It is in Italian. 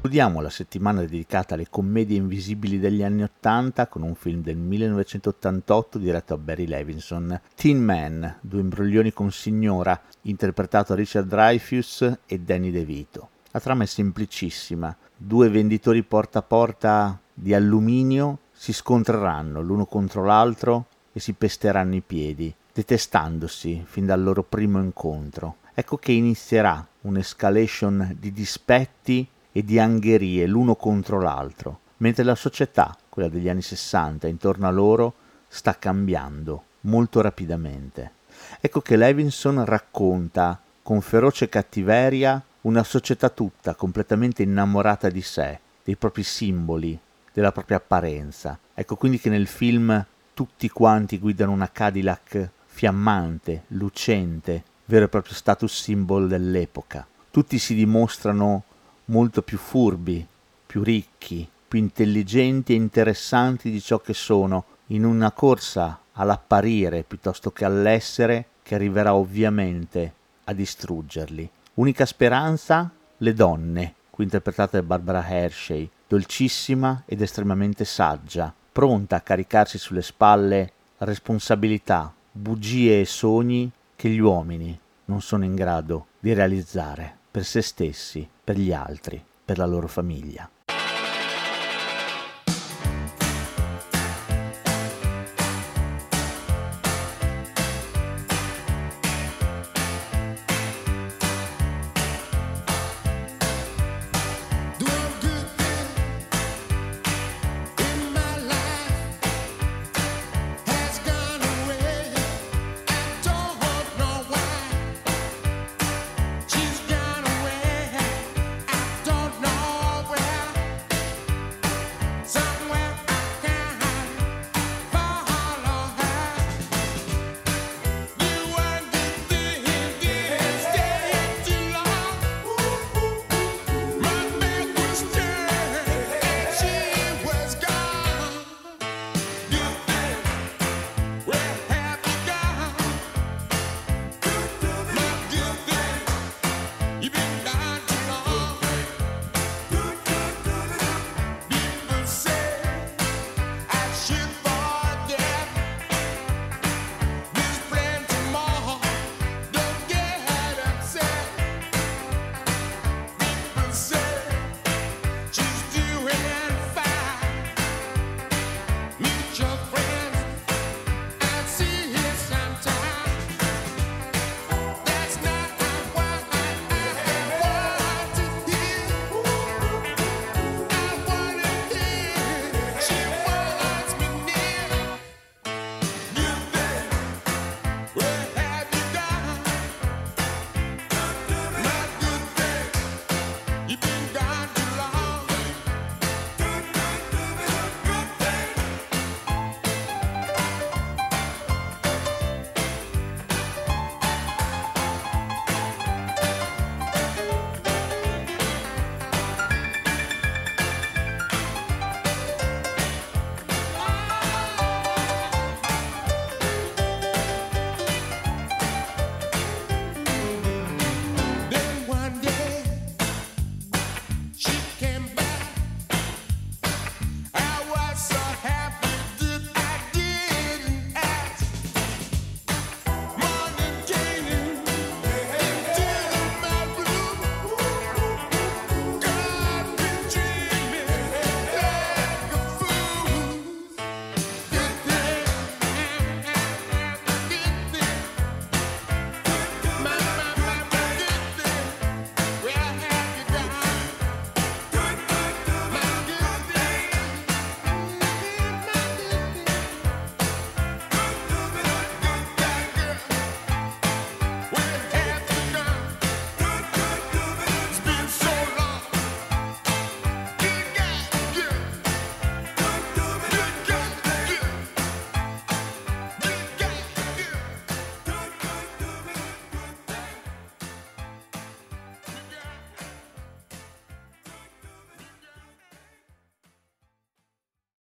Chiudiamo la settimana dedicata alle commedie invisibili degli anni Ottanta con un film del 1988 diretto a Barry Levinson, Teen Man, due imbroglioni con signora, interpretato da Richard Dreyfuss e Danny DeVito. La trama è semplicissima, due venditori porta a porta di alluminio si scontreranno l'uno contro l'altro e si pesteranno i piedi, detestandosi fin dal loro primo incontro. Ecco che inizierà un'escalation di dispetti e di angherie l'uno contro l'altro, mentre la società, quella degli anni Sessanta, intorno a loro, sta cambiando molto rapidamente. Ecco che Levinson racconta con feroce cattiveria una società tutta completamente innamorata di sé, dei propri simboli, della propria apparenza. Ecco quindi che nel film tutti quanti guidano una Cadillac fiammante, lucente, vero e proprio status symbol dell'epoca. Tutti si dimostrano molto più furbi, più ricchi, più intelligenti e interessanti di ciò che sono, in una corsa all'apparire piuttosto che all'essere che arriverà ovviamente a distruggerli. Unica speranza? Le donne, qui interpretate da Barbara Hershey, dolcissima ed estremamente saggia, pronta a caricarsi sulle spalle responsabilità, bugie e sogni che gli uomini non sono in grado di realizzare per se stessi, per gli altri, per la loro famiglia.